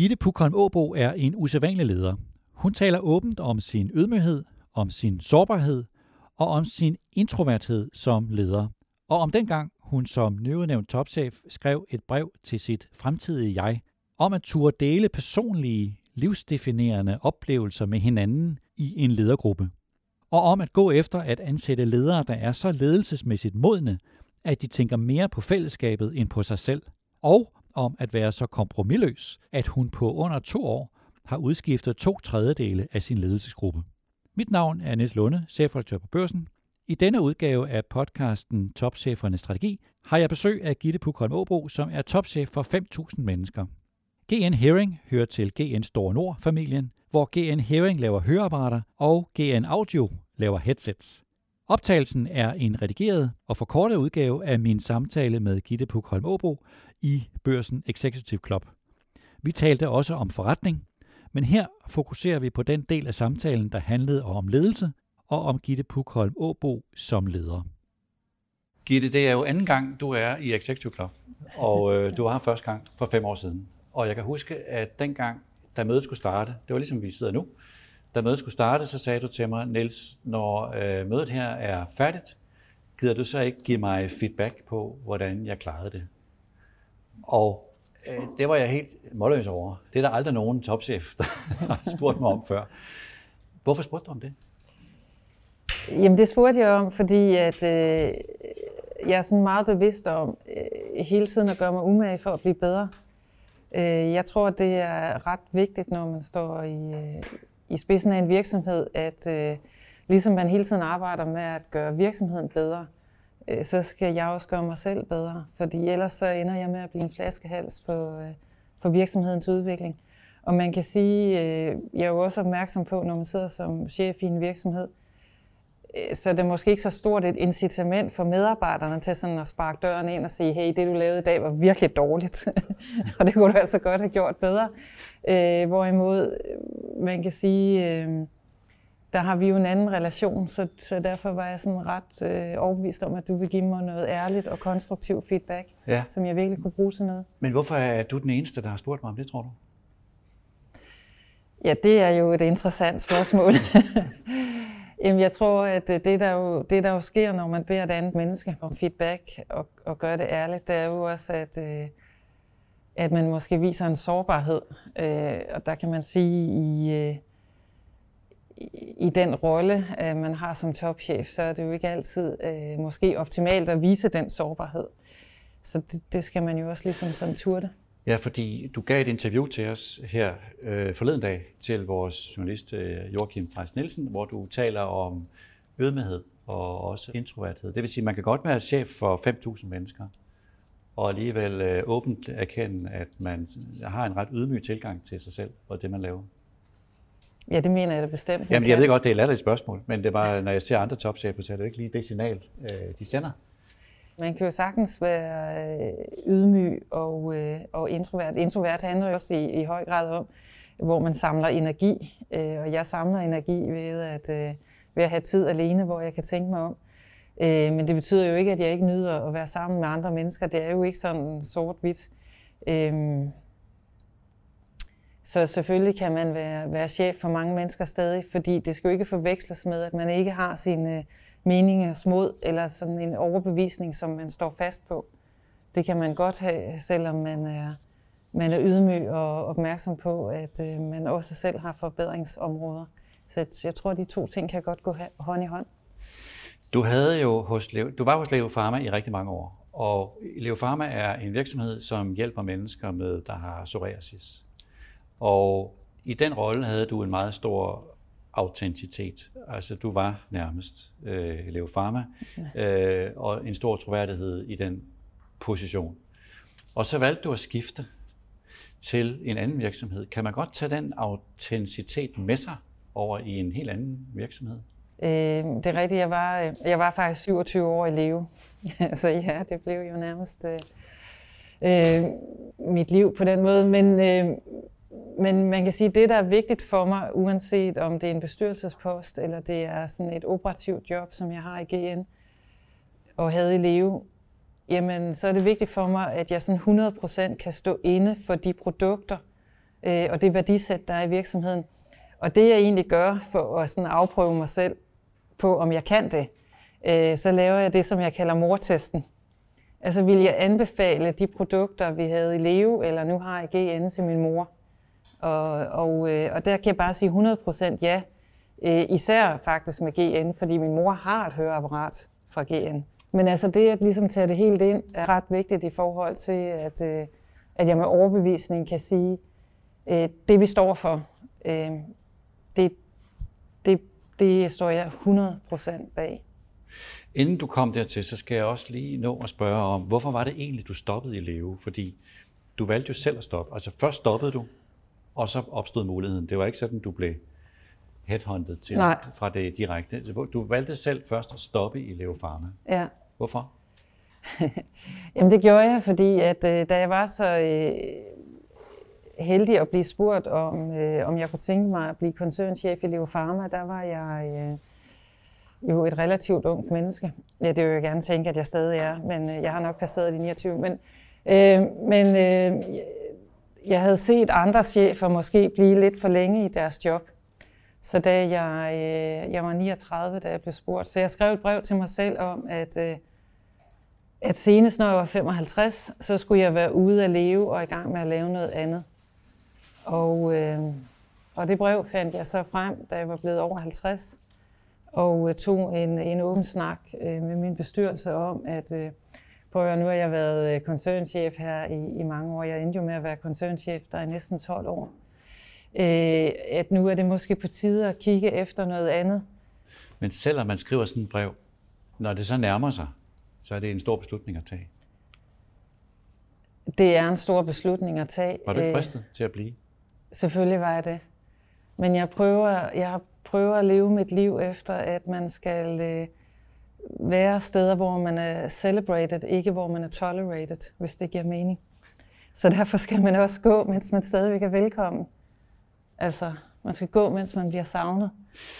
Gitte Pukholm Åbo er en usædvanlig leder. Hun taler åbent om sin ydmyghed, om sin sårbarhed og om sin introverthed som leder. Og om dengang hun som nyudnævnt topchef skrev et brev til sit fremtidige jeg, om at turde dele personlige, livsdefinerende oplevelser med hinanden i en ledergruppe. Og om at gå efter at ansætte ledere, der er så ledelsesmæssigt modne, at de tænker mere på fællesskabet end på sig selv. Og om at være så kompromilløs, at hun på under to år har udskiftet to tredjedele af sin ledelsesgruppe. Mit navn er Niels Lunde, chefredaktør på Børsen. I denne udgave af podcasten Topchefernes Strategi har jeg besøg af Gitte Pukholm Åbro, som er topchef for 5.000 mennesker. GN Hearing hører til GN Store Nord-familien, hvor GN Hearing laver høreapparater, og GN Audio laver headsets. Optagelsen er en redigeret og forkortet udgave af min samtale med Gitte Pukholm Åbro i Børsen Executive Club. Vi talte også om forretning, men her fokuserer vi på den del af samtalen, der handlede om ledelse og om Gitte Pukholm Åbo som leder. Gitte, det er jo anden gang, du er i Executive Club, og øh, du var her første gang for fem år siden. Og jeg kan huske, at dengang, da mødet skulle starte, det var ligesom vi sidder nu, da mødet skulle starte, så sagde du til mig, Niels, når øh, mødet her er færdigt, gider du så ikke give mig feedback på, hvordan jeg klarede det? Og øh, det var jeg helt målløs over. Det er der aldrig nogen topchef, der har spurgt mig om før. Hvorfor spurgte du om det? Jamen det spurgte jeg om, fordi at, øh, jeg er sådan meget bevidst om øh, hele tiden at gøre mig umage for at blive bedre. Øh, jeg tror, det er ret vigtigt, når man står i, øh, i spidsen af en virksomhed, at øh, ligesom man hele tiden arbejder med at gøre virksomheden bedre, øh, så skal jeg også gøre mig selv bedre, fordi ellers så ender jeg med at blive en flaskehals for, øh, for virksomhedens udvikling. Og man kan sige, øh, jeg er jo også opmærksom på, når man sidder som chef i en virksomhed, så det er måske ikke så stort et incitament for medarbejderne til sådan at sparke døren ind og sige, hey, det du lavede i dag var virkelig dårligt, og det kunne du altså godt have gjort bedre. Øh, hvorimod øh, man kan sige, øh, der har vi jo en anden relation, så, så derfor var jeg sådan ret øh, overbevist om, at du vil give mig noget ærligt og konstruktiv feedback, ja. som jeg virkelig kunne bruge til noget. Men hvorfor er du den eneste, der har spurgt mig om det, tror du? Ja, det er jo et interessant spørgsmål. Jamen, jeg tror, at øh, det der, jo, det, der jo sker, når man beder et andet menneske om feedback og, og gør det ærligt, det er jo også, at, øh, at man måske viser en sårbarhed. Øh, og der kan man sige, i, øh, i den rolle, øh, man har som topchef, så er det jo ikke altid øh, måske optimalt at vise den sårbarhed. Så det, det skal man jo også ligesom sådan turde. Ja, fordi du gav et interview til os her øh, forleden dag til vores journalist øh, Joachim Preis Nielsen, hvor du taler om ydmyghed og også introverthed. Det vil sige, at man kan godt være chef for 5.000 mennesker, og alligevel øh, åbent erkende, at man har en ret ydmyg tilgang til sig selv og det, man laver. Ja, det mener jeg da bestemt. Jamen, jeg ved godt, det er et latterligt spørgsmål, men det var, når jeg ser andre topchefer, så er det ikke lige det signal, øh, de sender. Man kan jo sagtens være øh, ydmyg og, øh, og introvert. Introvert handler også i, i høj grad om, hvor man samler energi. Øh, og jeg samler energi ved at, øh, ved at have tid alene, hvor jeg kan tænke mig om. Øh, men det betyder jo ikke, at jeg ikke nyder at være sammen med andre mennesker. Det er jo ikke sådan sort-hvidt. Så selvfølgelig kan man være, være chef for mange mennesker stadig, fordi det skal jo ikke forveksles med, at man ikke har sine meningers mod, eller sådan en overbevisning, som man står fast på. Det kan man godt have, selvom man er, man er ydmyg og opmærksom på, at øh, man også selv har forbedringsområder. Så jeg tror, at de to ting kan godt gå hånd i hånd. Du, havde jo hos Leo, du var hos Leo Pharma i rigtig mange år, og Leo Pharma er en virksomhed, som hjælper mennesker med, der har psoriasis. Og i den rolle havde du en meget stor autenticitet. Altså du var nærmest øh, Leo Pharma, øh, og en stor troværdighed i den position. Og så valgte du at skifte til en anden virksomhed. Kan man godt tage den autenticitet med sig over i en helt anden virksomhed? Øh, det er rigtigt. Jeg var, øh, jeg var faktisk 27 år i Leo. så ja, det blev jo nærmest øh, øh, mit liv på den måde. Men, øh, men man kan sige, at det, der er vigtigt for mig, uanset om det er en bestyrelsespost, eller det er sådan et operativt job, som jeg har i GN, og havde i Leve, jamen så er det vigtigt for mig, at jeg sådan 100% kan stå inde for de produkter, øh, og det værdisæt, der er i virksomheden. Og det jeg egentlig gør for at sådan afprøve mig selv på, om jeg kan det, øh, så laver jeg det, som jeg kalder mortesten. Altså vil jeg anbefale de produkter, vi havde i Leve, eller nu har jeg GN til min mor. Og, og, øh, og der kan jeg bare sige 100% ja. Øh, især faktisk med GN, fordi min mor har et høreapparat fra GN. Men altså det at ligesom tage det helt ind er ret vigtigt i forhold til, at, øh, at jeg med overbevisning kan sige, øh, det vi står for, øh, det, det, det står jeg 100% bag. Inden du kom dertil, så skal jeg også lige nå at spørge om, hvorfor var det egentlig, du stoppede i Leve? Fordi du valgte jo selv at stoppe. Altså først stoppede du, og så opstod muligheden. Det var ikke sådan, du blev headhunted til Nej. fra det direkte. Du valgte selv først at stoppe i Leo Pharma. Ja. Hvorfor? Jamen det gjorde jeg, fordi at øh, da jeg var så øh, heldig at blive spurgt om, øh, om jeg kunne tænke mig at blive koncernchef i Leo Pharma, der var jeg øh, jo et relativt ungt menneske. Ja, det vil jeg gerne tænke, at jeg stadig er, men øh, jeg har nok passeret de 29. Men, øh, men øh, jeg havde set andre chefer måske blive lidt for længe i deres job. Så da jeg, øh, jeg var 39, da jeg blev spurgt, så jeg skrev et brev til mig selv om, at, øh, at senest når jeg var 55, så skulle jeg være ude at leve og i gang med at lave noget andet. Og, øh, og det brev fandt jeg så frem, da jeg var blevet over 50, og øh, tog en, en åben snak øh, med min bestyrelse om, at øh, prøv at, nu har jeg været øh, koncernchef her i, i mange år. Jeg endte jo med at være koncernchef der i næsten 12 år. Øh, at nu er det måske på tide at kigge efter noget andet. Men selvom man skriver sådan et brev, når det så nærmer sig, så er det en stor beslutning at tage. Det er en stor beslutning at tage. Var du Øh, fristet til at blive? Selvfølgelig var jeg det. Men jeg prøver, jeg prøver at leve mit liv efter, at man skal øh, være steder, hvor man er celebrated, ikke hvor man er tolerated, hvis det giver mening. Så derfor skal man også gå, mens man stadigvæk er velkommen. Altså, man skal gå, mens man bliver savnet.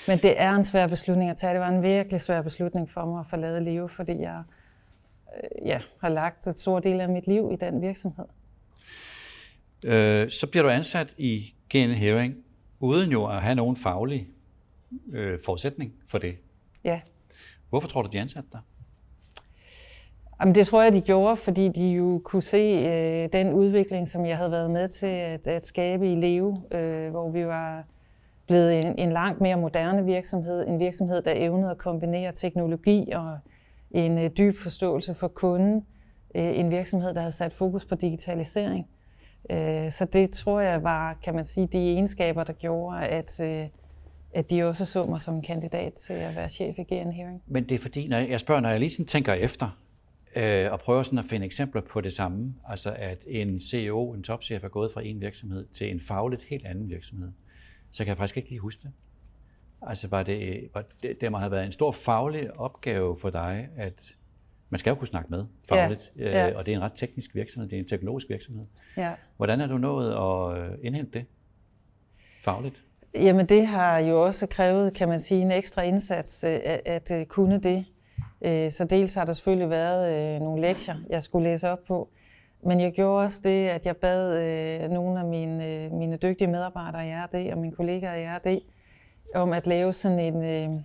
Men det er en svær beslutning at tage. Det var en virkelig svær beslutning for mig at forlade live, fordi jeg øh, ja, har lagt et stort del af mit liv i den virksomhed. Øh, så bliver du ansat i GN Hearing, uden jo at have nogen faglig øh, forudsætning for det. Ja. Hvorfor tror du, de ansatte dig? Jamen, det tror jeg, de gjorde, fordi de jo kunne se øh, den udvikling, som jeg havde været med til at, at skabe i Leve, øh, hvor vi var blevet en, en langt mere moderne virksomhed. En virksomhed, der evnede at kombinere teknologi og en øh, dyb forståelse for kunden. Øh, en virksomhed, der havde sat fokus på digitalisering. Øh, så det tror jeg var, kan man sige, de egenskaber, der gjorde, at, øh, at de også så mig som kandidat til at være chef i GN Hearing. Men det er fordi, når jeg, spørger, når jeg lige sådan tænker efter, øh, og prøver sådan at finde eksempler på det samme, altså at en CEO, en topchef er gået fra en virksomhed til en fagligt helt anden virksomhed, så kan jeg faktisk ikke lige huske det. Altså var det, var det, det må have været en stor faglig opgave for dig, at man skal jo kunne snakke med fagligt, Ja, ja. Øh, og det er en ret teknisk virksomhed, det er en teknologisk virksomhed. Ja. Hvordan er du nået at indhente det fagligt? Jamen det har jo også krævet, kan man sige, en ekstra indsats øh, at, at øh, kunne det. Øh, så dels har der selvfølgelig været nogle lektier, jeg skulle læse op på, men jeg gjorde også det, at jeg bad nogle af mine, mine dygtige medarbejdere i RD og mine kollegaer i RD om at lave sådan en,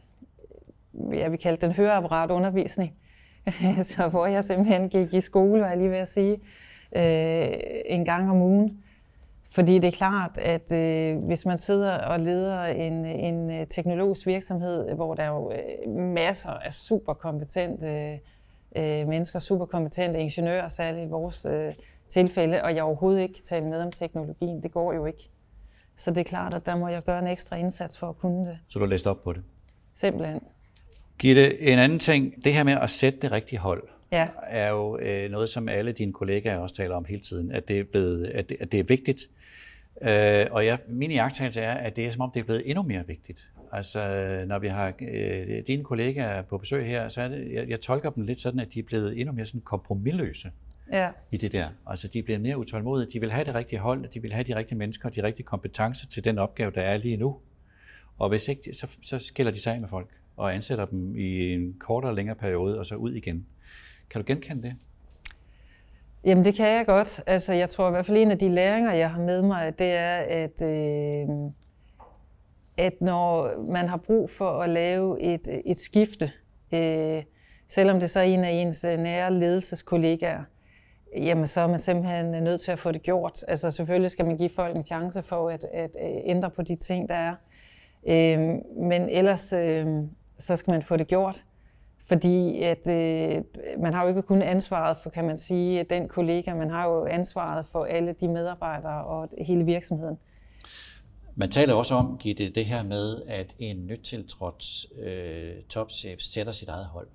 jeg vil kalde den høreapparatundervisning, så hvor jeg simpelthen gik i skole, var jeg lige ved at sige, en gang om ugen. Fordi det er klart, at øh, hvis man sidder og leder en, en øh, teknologisk virksomhed, hvor der er jo øh, masser af superkompetente øh, mennesker, superkompetente ingeniører, særligt i vores øh, tilfælde, og jeg overhovedet ikke kan tale med om teknologien, det går jo ikke. Så det er klart, at der må jeg gøre en ekstra indsats for at kunne det. Så du har læst op på det. Simpelthen. Gitte, en anden ting, det her med at sætte det rigtige hold, Ja. er jo øh, noget, som alle dine kollegaer også taler om hele tiden, at det er, blevet, at det, at det er vigtigt. Øh, og jeg, min iagttagelse er, at det er som om, det er blevet endnu mere vigtigt. Altså, når vi har øh, dine kollegaer på besøg her, så er det, jeg, jeg tolker dem lidt sådan, at de er blevet endnu mere sådan kompromilløse Ja. i det der. Altså, de bliver mere utålmodige. De vil have det rigtige hold, de vil have de rigtige mennesker, de rigtige kompetencer til den opgave, der er lige nu. Og hvis ikke, så, så skiller de sig af med folk og ansætter dem i en kortere eller længere periode, og så ud igen. Kan du genkende det? Jamen det kan jeg godt. Altså jeg tror i hvert fald en af de læringer, jeg har med mig, det er, at, øh, at når man har brug for at lave et, et skifte, øh, selvom det så er en af ens øh, nære ledelseskollegaer, jamen så er man simpelthen øh, nødt til at få det gjort. Altså selvfølgelig skal man give folk en chance for at, at øh, ændre på de ting, der er. Øh, men ellers øh, så skal man få det gjort. Fordi at, øh, man har jo ikke kun ansvaret for, kan man sige, den kollega, man har jo ansvaret for alle de medarbejdere og hele virksomheden. Man taler også om, Gitte, det her med, at en nyt tiltrådt øh, topchef sætter sit eget hold.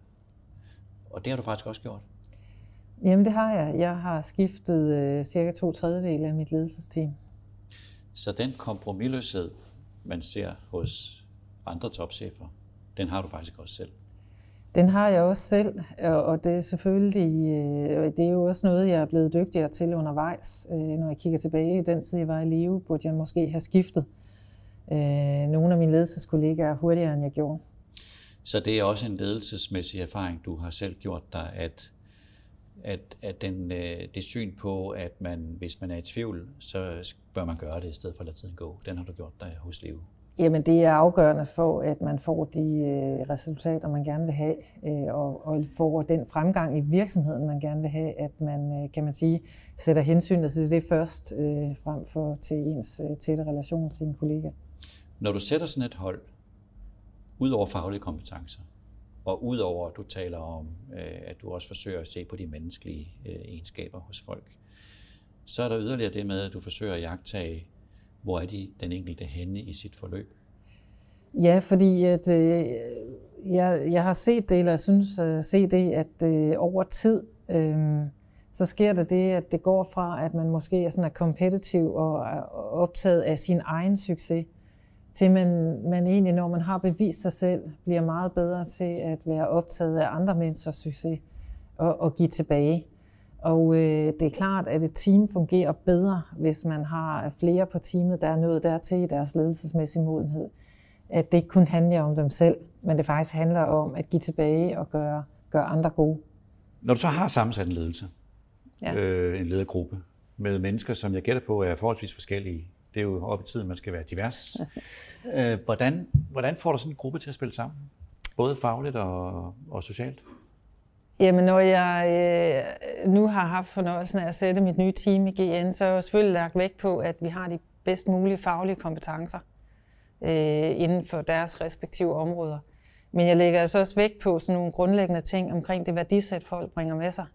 Og det har du faktisk også gjort. Jamen det har jeg. Jeg har skiftet øh, cirka to tredjedele af mit ledelsesteam. Så den kompromilløshed, man ser hos andre topchefer, den har du faktisk også selv? Den har jeg også selv, og det er selvfølgelig øh, det er jo også noget, jeg er blevet dygtigere til undervejs. Øh, når jeg kigger tilbage i den tid, jeg var i live, burde jeg måske have skiftet øh, nogle af mine ledelseskollegaer hurtigere, end jeg gjorde. Så det er også en ledelsesmæssig erfaring, du har selv gjort dig, at, at, at den, det syn på, at man, hvis man er i tvivl, så bør man gøre det i stedet for at lade tiden gå. Den har du gjort dig hos live. Jamen det er afgørende for, at man får de øh, resultater, man gerne vil have, øh, og, og får den fremgang i virksomheden, man gerne vil have, at man, øh, kan man sige, sætter hensyn til det først, øh, frem for til ens øh, tætte relation til sine kollega. Når du sætter sådan et hold, ud over faglige kompetencer, og udover at du taler om, øh, at du også forsøger at se på de menneskelige øh, egenskaber hos folk, så er der yderligere det med, at du forsøger at jagtage hvor er de den enkelte henne i sit forløb? Ja, fordi at, øh, jeg, jeg har set det, eller jeg synes at se det, at øh, over tid, øh, så sker der det, at det går fra, at man måske er sådan er kompetitiv og er optaget af sin egen succes, til man, man egentlig, når man har bevist sig selv, bliver meget bedre til at være optaget af andre menneskers succes og, og give tilbage. Og øh, det er klart, at et team fungerer bedre, hvis man har flere på teamet, der er nået dertil i deres ledelsesmæssige modenhed. At det ikke kun handler om dem selv, men det faktisk handler om at give tilbage og gøre, gøre andre gode. Når du så har sammensat en ledelse, ja. øh, en ledergruppe, med mennesker, som jeg gætter på er forholdsvis forskellige, det er jo op i tiden, man skal være divers. øh, hvordan, hvordan får du sådan en gruppe til at spille sammen? Både fagligt og, og socialt? Jamen, når jeg øh, nu har haft fornøjelsen af at sætte mit nye team i GN, så er jeg selvfølgelig lagt vægt på, at vi har de bedst mulige faglige kompetencer øh, inden for deres respektive områder. Men jeg lægger altså også vægt på sådan nogle grundlæggende ting omkring det værdisæt, folk bringer med sig.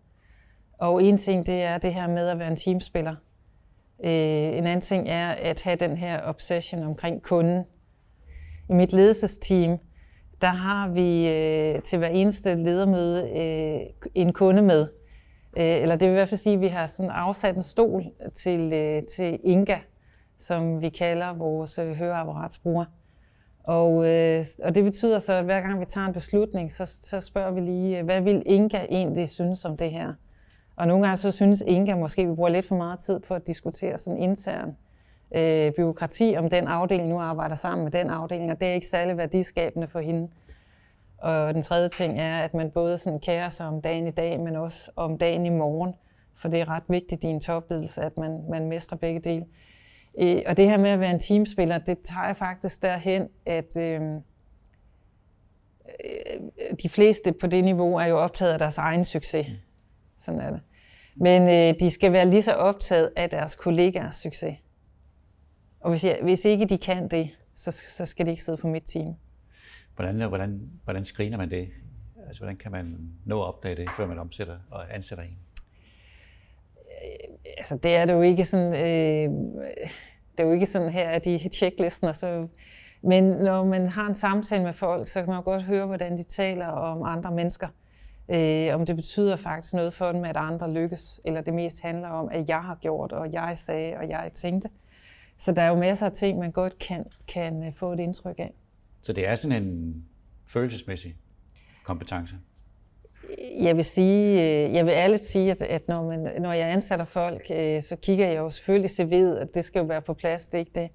Og en ting, det er det her med at være en teamspiller. Øh, en anden ting er at have den her obsession omkring kunden. I mit ledelsesteam, der har vi øh, til hver eneste ledermøde øh, en kunde med. Øh, eller det vil i hvert fald sige, at vi har sådan afsat en stol til, øh, til Inga, som vi kalder vores øh, høreapparatsbruger. Og, øh, og det betyder så, at hver gang vi tager en beslutning, så, så spørger vi lige, øh, hvad vil Inga egentlig synes om det her? Og nogle gange så synes Inga måske, at vi bruger lidt for meget tid på at diskutere sådan internt øh, byråkrati, om den afdeling nu arbejder sammen med den afdeling, og det er ikke særlig værdiskabende for hende. Og den tredje ting er, at man både sådan kærer sig om dagen i dag, men også om dagen i morgen, for det er ret vigtigt i en topledelse, at man, man mestrer begge dele. Øh, og det her med at være en teamspiller, det tager jeg faktisk derhen, at øh, øh de fleste på det niveau er jo optaget af deres egen succes. Sådan er det. Men øh, de skal være lige så optaget af deres kollegaers succes. Og hvis, jeg, hvis ikke de kan det, så, så skal de ikke sidde på mit team. Hvordan, hvordan, hvordan screener man det? Altså, hvordan kan man nå at opdage det, før man omsætter og ansætter en? Øh, altså, det er det jo ikke sådan... Øh, det er jo ikke sådan her, at de checklisten, og så men når man har en samtale med folk, så kan man jo godt høre, hvordan de taler om andre mennesker. Øh, om det betyder faktisk noget for dem, at andre lykkes, eller det mest handler om, at jeg har gjort, og jeg sagde, og jeg tænkte. Så der er jo masser af ting, man godt kan, kan øh, få et indtryk af. Så det er sådan en følelsesmæssig kompetence? Jeg vil sige, øh, jeg vil ærligt sige, at, at når, man, når jeg ansætter folk, øh, så kigger jeg jo selvfølgelig CV'et, at det skal jo være på plads, det er ikke det.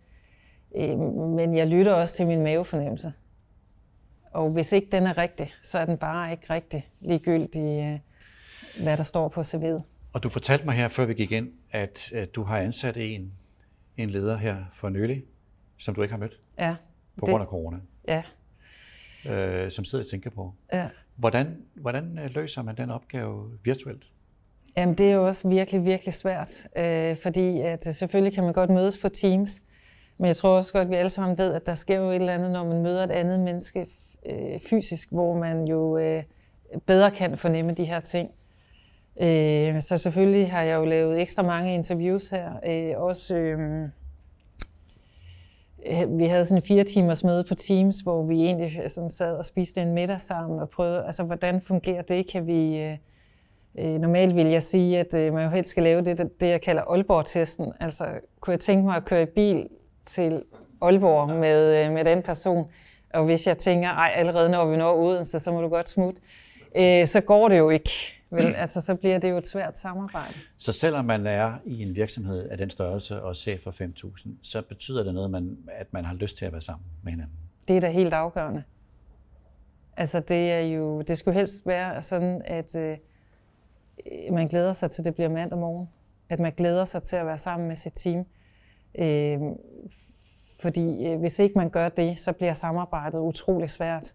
Men jeg lytter også til min mavefornemmelse. Og hvis ikke den er rigtig, så er den bare ikke rigtig ligegyldig, hvad der står på CV'et. Og du fortalte mig her, før vi gik ind, at du har ansat en, en leder her for nylig, som du ikke har mødt Ja, på Det- grund af corona, ja, øh, som sidder i Singapore. ja. Hvordan, hvordan øh, løser man den opgave virtuelt? Jamen, det er jo også virkelig, virkelig svært, øh, fordi at, øh, selvfølgelig kan man godt mødes på Teams, men jeg tror også godt, at vi alle sammen ved, at der sker jo et eller andet, når man møder et andet menneske øh, fysisk, hvor man jo øh, bedre kan fornemme de her ting. Øh, så selvfølgelig har jeg jo lavet ekstra mange interviews her. Øh, også, øh, øh vi havde sådan en fire timers møde på Teams, hvor vi egentlig sådan sad og spiste en middag sammen og prøvede, altså hvordan fungerer det? Kan vi... Øh, øh normalt vil jeg sige, at øh, man jo helst skal lave det, det jeg kalder Aalborg-testen. Altså, kunne jeg tænke mig at køre i bil til Aalborg med, øh, med den person, og hvis jeg tænker, ej, allerede når vi når Odense, så må du godt smutte, øh, så går det jo ikke. Vel? Altså, så bliver det jo et svært samarbejde. Så selvom man er i en virksomhed af den størrelse og chef for 5.000, så betyder det noget, man, at man har lyst til at være sammen med hinanden. Det er da helt afgørende. Altså, det er jo, det skulle helst være sådan, at øh, man glæder sig til, at det bliver mandag morgen. At man glæder sig til at være sammen med sit team. Øh, fordi øh, hvis ikke man gør det, så bliver samarbejdet utrolig svært.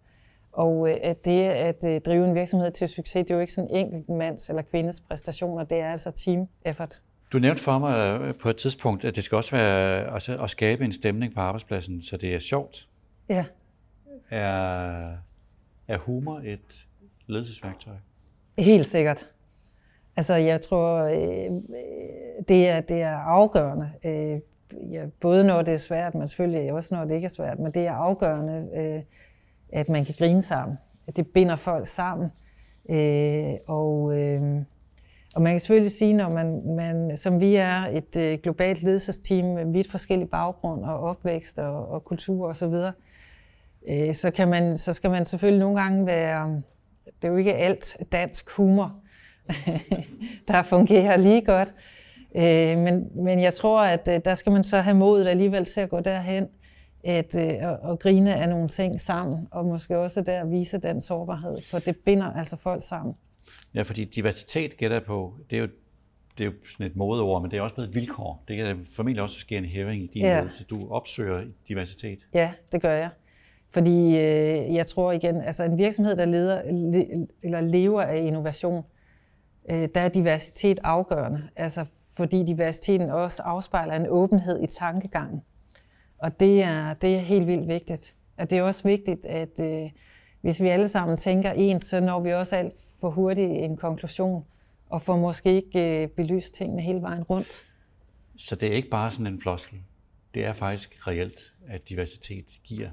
Og øh, at det at øh, drive en virksomhed til succes, det er jo ikke sådan en enkelt mands eller kvindes præstationer, det er altså team effort. Du nævnte for mig øh, på et tidspunkt, at det skal også være altså, at skabe en stemning på arbejdspladsen, så det er sjovt. Ja. Er, er humor et ledelsesværktøj? Helt sikkert. Altså, jeg tror, øh, det, er, det er afgørende. Øh, ja, både når det er svært, men selvfølgelig også når det ikke er svært. Men det er afgørende, øh, at man kan grine sammen. At det binder folk sammen. Øh, og, øh, og man kan selvfølgelig sige, når man, man som vi er et øh, globalt ledelsesteam med vidt forskellige baggrund og opvækst og, og kultur osv., så, øh, så, kan man, så skal man selvfølgelig nogle gange være... Det er jo ikke alt dansk humor, der fungerer lige godt. Øh, men, men jeg tror, at øh, der skal man så have modet alligevel til at gå derhen at, øh, og grine af nogle ting sammen, og måske også der vise den sårbarhed, for det binder altså folk sammen. Ja, fordi diversitet gætter på, det er jo det er jo sådan et modeord, men det er også blevet et vilkår. Det kan formentlig også ske en hæving i din Ja. ledelse. Du opsøger diversitet. Ja, det gør jeg. Fordi øh, jeg tror igen, altså en virksomhed, der leder, le, eller lever af innovation, øh, der er diversitet afgørende. Altså fordi diversiteten også afspejler en åbenhed i tankegangen. Og det er, det er helt vildt vigtigt. Og det er også vigtigt, at øh, hvis vi alle sammen tænker ens, så når vi også alt for hurtigt en konklusion, og får måske ikke øh, belyst tingene hele vejen rundt. Så det er ikke bare sådan en floskel. Det er faktisk reelt, at diversitet giver.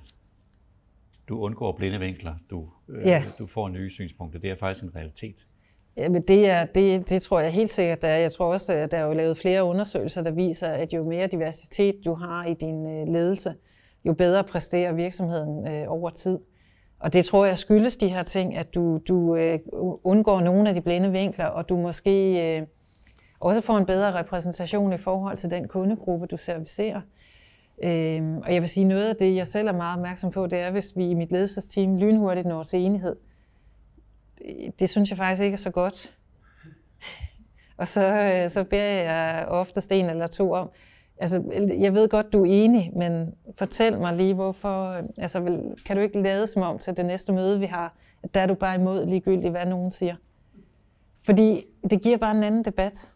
Du undgår blinde vinkler. Du, øh, Ja. du får nye synspunkter. Det er faktisk en realitet. Jamen det, er, det, det tror jeg helt sikkert, der er. Jeg tror også, at der er jo lavet flere undersøgelser, der viser, at jo mere diversitet du har i din øh, ledelse, jo bedre præsterer virksomheden øh, over tid. Og det tror jeg skyldes de her ting, at du, du øh, undgår nogle af de blinde vinkler, og du måske øh, også får en bedre repræsentation i forhold til den kundegruppe, du servicerer. Øh, og jeg vil sige, noget af det, jeg selv er meget opmærksom på, det er, hvis vi i mit ledelsesteam lynhurtigt når til enighed. øh, det synes jeg faktisk ikke er så godt. Og så, øh, så beder jeg ofte en eller to om, altså jeg ved godt, du er enig, men fortæl mig lige, hvorfor, øh, altså kan du ikke lade som om til det næste møde, vi har, at der er du bare imod ligegyldigt, hvad nogen siger. Fordi det giver bare en anden debat.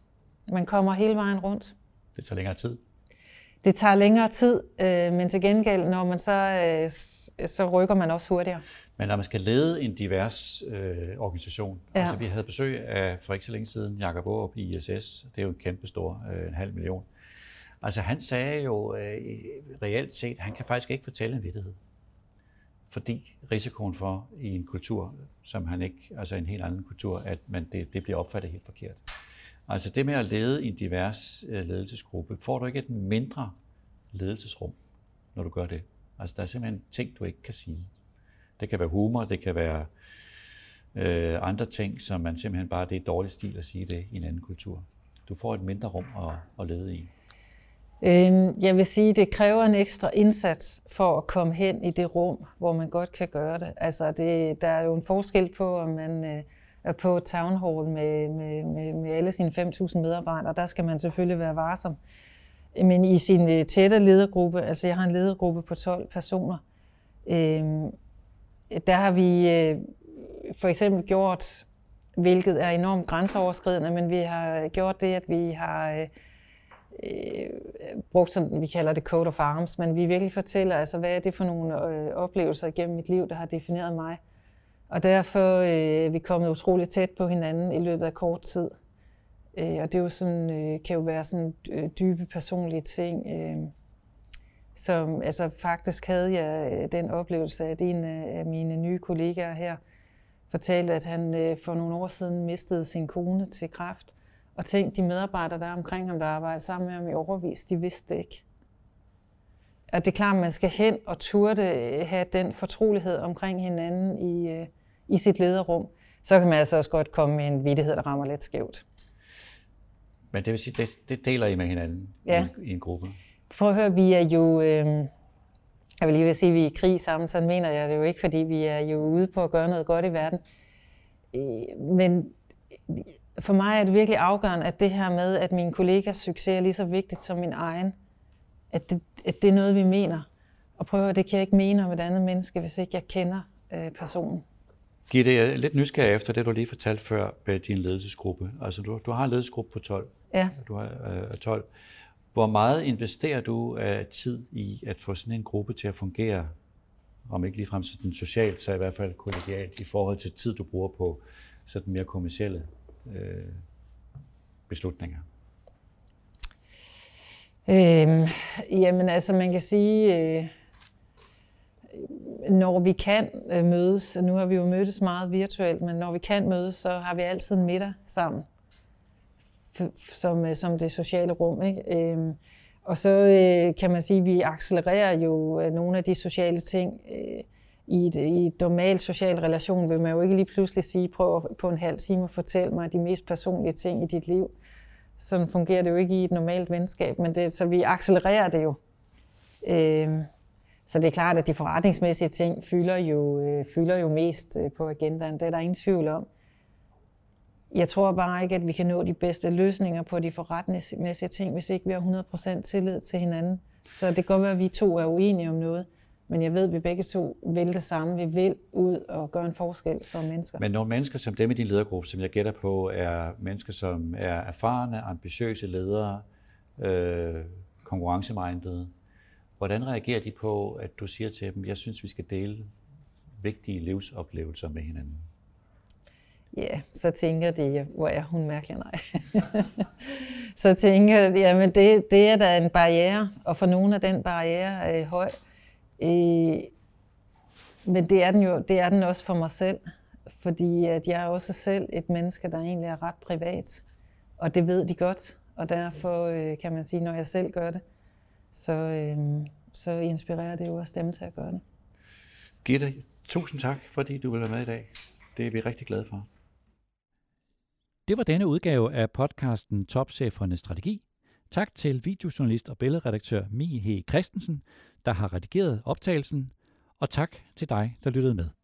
Man kommer hele vejen rundt. Det tager længere tid. Det tager længere tid, øh, men til gengæld, når man så, øh, så rykker man også hurtigere. Men når man skal lede en divers øh, organisation. Ja. altså vi havde besøg af for ikke så længe siden Jakob Aarup i ISS, det er jo en kæmpe stor, øh, en halv million. Altså han sagde jo øh, reelt set, han kan faktisk ikke fortælle en vittighed. Fordi risikoen for i en kultur, som han ikke, altså en helt anden kultur, at man, det, det bliver opfattet helt forkert. Altså det med at lede i en divers øh, ledelsesgruppe, får du ikke et mindre ledelsesrum, når du gør det. Altså der er simpelthen ting, du ikke kan sige. Det kan være humor, det kan være øh, andre ting, som man simpelthen bare, det er dårlig stil at sige det i en anden kultur. Du får et mindre rum at, at lede i. Øhm, jeg vil sige, det kræver en ekstra indsats for at komme hen i det rum, hvor man godt kan gøre det. Altså, det, der er jo en forskel på, om man, øh, på Town Hall med, med, med alle sine 5.000 medarbejdere. Der skal man selvfølgelig være varsom. Men i sin øh, tætte ledergruppe, altså jeg har en ledergruppe på 12 personer, øh, der har vi øh, for eksempel gjort, hvilket er enormt grænseoverskridende, men vi har gjort det, at vi har øh, øh, brugt, som vi kalder det code of arms, men vi virkelig fortæller, altså, hvad er det for nogle øh, oplevelser gennem mit liv, der har defineret mig. Og derfor øh, er vi kommet utroligt tæt på hinanden i løbet af kort tid. Øh, og det er jo sådan, øh, kan jo være sådan øh, dybe personlige ting. Øh, som, altså faktisk havde jeg øh, den oplevelse, at en af mine nye kollegaer her fortalte, at han øh, for nogle år siden mistede sin kone til kræft. Og tænkte, de medarbejdere, der er omkring ham, der arbejder sammen med ham i overvis, de vidste det ikke. Og det er klart, at man skal hen og turde øh, have den fortrolighed omkring hinanden i, i sit lederrum. Så kan man altså også godt komme med en vidtighed, der rammer lidt skævt. Men det vil sige, det, det deler I med hinanden ja. i, i en gruppe? Prøv at høre, vi er jo... Øh, jeg vil lige vil sige, at vi er i krig sammen, så mener jeg det jo ikke, fordi vi er jo ude på at gøre noget godt i verden. Øh, men for mig er det virkelig afgørende, at det her med, at min kollegas succes er lige så vigtigt som min egen, at det, at det er noget, vi mener. Og prøv at høre, det kan jeg ikke mene om et andet menneske, hvis ikke jeg kender øh, personen. Giv det lidt nysgerrig efter det, du lige fortalte før med din ledelsesgruppe. Altså, du, du har en ledelsesgruppe på 12. Ja. Du har øh, 12. Hvor meget investerer du af tid i at få sådan en gruppe til at fungere, om ikke ligefrem sådan socialt, så i hvert fald kollegialt, i forhold til tid, du bruger på sådan mere kommersielle øh, beslutninger? Øhm, jamen altså, man kan sige, øh, når vi kan øh, mødes, nu har vi jo mødtes meget virtuelt, men når vi kan mødes, så har vi altid en middag sammen som, øh, som det sociale rum. Ikke? Øhm, og så øh, kan man sige, at vi accelererer jo øh, nogle af de sociale ting. Øh, i, et, I et normalt social relation vil man jo ikke lige pludselig sige, prøv på en halv time at fortælle mig de mest personlige ting i dit liv. Sådan fungerer det jo ikke i et normalt venskab, men det, så vi accelererer det jo. Øh, så det er klart, at de forretningsmæssige ting fylder jo, øh, fylder jo mest øh, på agendaen. Det er der ingen tvivl om. Jeg tror bare ikke, at vi kan nå de bedste løsninger på de forretningsmæssige ting, hvis ikke vi har 100% tillid til hinanden. Så det kan godt være, at vi to er uenige om noget, men jeg ved, at vi begge to vil det samme. Vi vil ud og gøre en forskel for mennesker. Men nogle mennesker som dem i din ledergruppe, som jeg gætter på, er mennesker, som er erfarne, ambitiøse ledere, øh, konkurrencemindede. Hvordan reagerer de på, at du siger til dem, jeg synes, vi skal dele vigtige livsoplevelser med hinanden? Ja, så tænker de, hvor er hun mærkelig? Nej. så tænker jeg, jamen det, det er da en barriere, og for nogle er den barriere øh, høj. Øh, men det er, den jo, det er den også for mig selv, fordi at jeg er også selv et menneske, der egentlig er ret privat, og det ved de godt, og derfor øh, kan man sige, når jeg selv gør det, så, øh, så inspirerer det jo også dem til at gøre det. Gitte, tusind tak, fordi du vil være med i dag. Det er vi rigtig glade for. Det var denne udgave af podcasten Topchefernes Strategi. Tak til videojournalist og billedredaktør Mie H. Christensen, der har redigeret optagelsen, og tak til dig, der lyttede med.